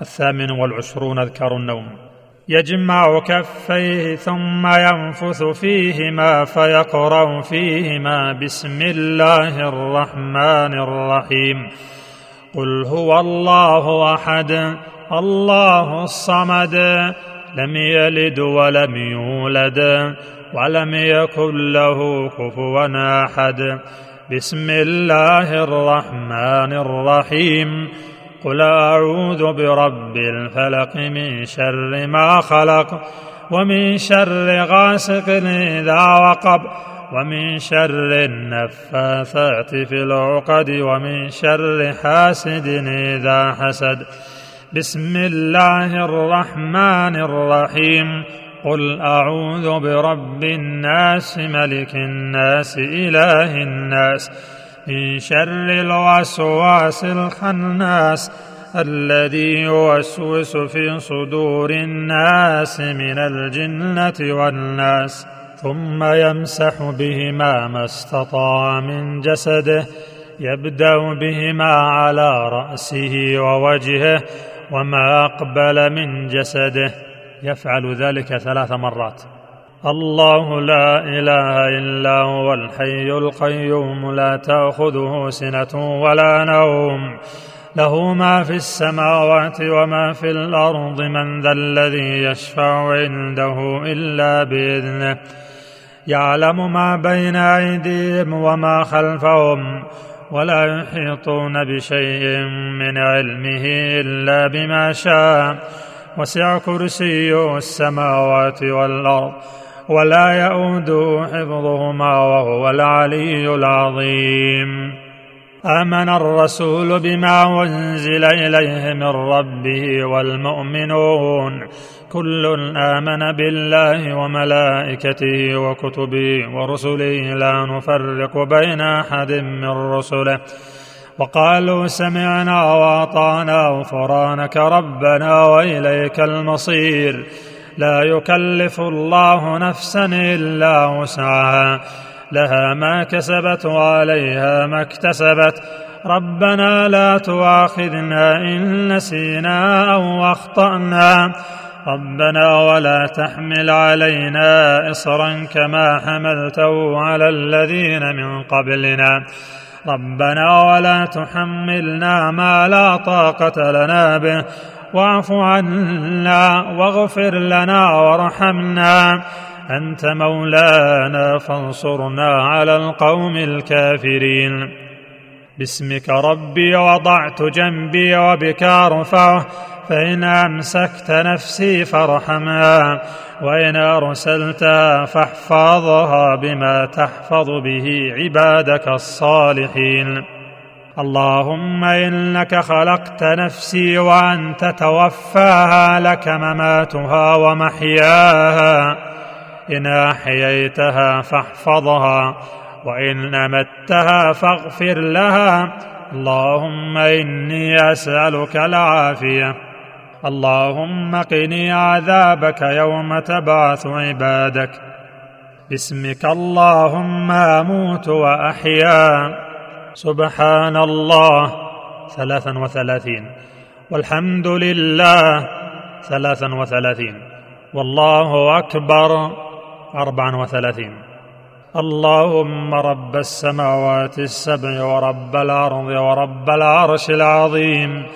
الثامن والعشرون أذكار النوم. يجمع كفيه ثم ينفث فيهما فيقرأ فيهما بسم الله الرحمن الرحيم. قل هو الله أحد الله الصمد لم يلد ولم يولد ولم يكن له كفوا أحد. بسم الله الرحمن الرحيم. قل أعوذ برب الفلق من شر ما خلق ومن شر غاسق إذا وقب ومن شر النفاثات في العقد ومن شر حاسد إذا حسد. بسم الله الرحمن الرحيم. قل أعوذ برب الناس ملك الناس إله الناس. من شر الوسواس الخناس الذي يوسوس في صدور الناس من الجنة والناس ثم يمسح بهما ما استطاع من جسده يبدأ بهما على رأسه ووجهه وما أقبل من جسده. يفعل ذلك ثلاث مرات. الله لا إله إلا هو الحي القيوم لا تأخذه سنة ولا نوم. له ما في السماوات وما في الأرض من ذا الذي يشفع عنده إلا بإذنه. يعلم ما بين أيديهم وما خلفهم ولا يحيطون بشيء من علمه إلا بما شاء. وسع كرسيه السماوات والأرض. ولا يئوده حفظهما وهو العلي العظيم. آمن الرسول بما أنزل إليه من ربه والمؤمنون. كل آمن بالله وملائكته وكتبه ورسله. لا نفرق بين أحد من رسله. وقالوا سمعنا وأطعنا غفرانك ربنا وإليك المصير. لا يكلف الله نفسا إلا وسعها. لها ما كسبت وعليها ما اكتسبت. ربنا لا تواخذنا إن نسينا أو أخطأنا. ربنا ولا تحمل علينا اصرا كما حملته على الذين من قبلنا. ربنا ولا تحملنا ما لا طاقة لنا به. واعف عنا واغفر لنا وارحمنا. أنت مولانا فانصرنا على القوم الكافرين. باسمك ربي وضعت جنبي وبك أرفعه. فإن أمسكت نفسي فارحمها. وإن ارسلتها فاحفظها بما تحفظ به عبادك الصالحين. اللهم إنك خلقت نفسي وأنت توفاها لك مماتها ومحياها. إن أحييتها فاحفظها وإن أمتها فاغفر لها. اللهم إني أسألك العافية. اللهم قني عذابك يوم تبعث عبادك. باسمك اللهم أموت وأحيا. سبحان الله. ثلاثا وثلاثين. والحمد لله. ثلاثا وثلاثين. والله أكبر. اربعا وثلاثين. اللهم رب السماوات السبع ورب الأرض ورب العرش العظيم.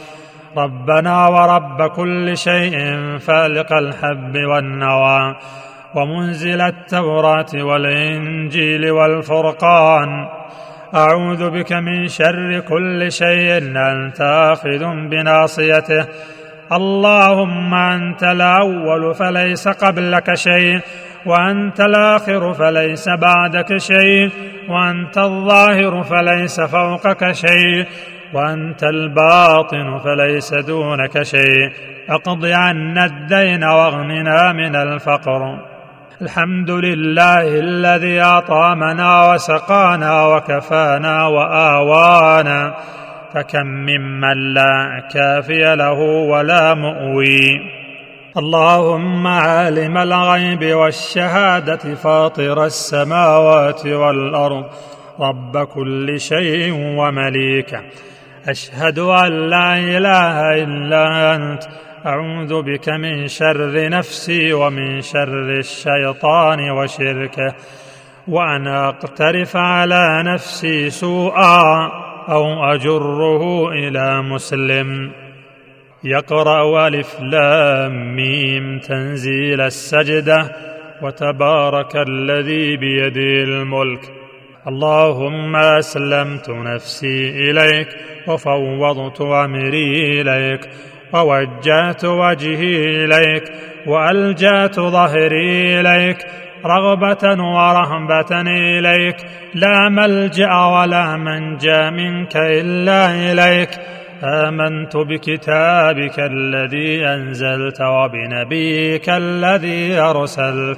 ربنا ورب كل شيء فالق الحب والنوى. ومنزل التوراة والإنجيل والفرقان. أعوذ بك من شر كل شيء. أنت آخذ بناصيته. اللهم أنت الأول فليس قبلك شيء وأنت الآخر فليس بعدك شيء وأنت الظاهر فليس فوقك شيء وأنت الباطن فليس دونك شيء. أقض عنا الدين واغننا من الفقر. الحمد لله الذي اطعمنا وسقانا وكفانا وآوانا فكم ممن لا كافي له ولا مؤوي. اللهم عالم الغيب والشهادة فاطر السماوات والأرض. رب كل شيء ومليكه أشهد أن لا إله إلا أنت. أعوذ بك من شر نفسي ومن شر الشيطان وشركه وأن أقترف على نفسي سوءا أو أجره إلى مسلم. يقرأ ألف لام ميم تنزيل السجدة وتبارك الذي بيده الملك. اللهم أسلمت نفسي إليك وفوضت أمري إليك. ووجهت وجهي إليك وألجأت ظهري إليك رغبة ورهبة إليك لا ملجأ ولا منجأ منك إلا إليك آمنت بكتابك الذي أنزلت وبنبيك الذي أرسلت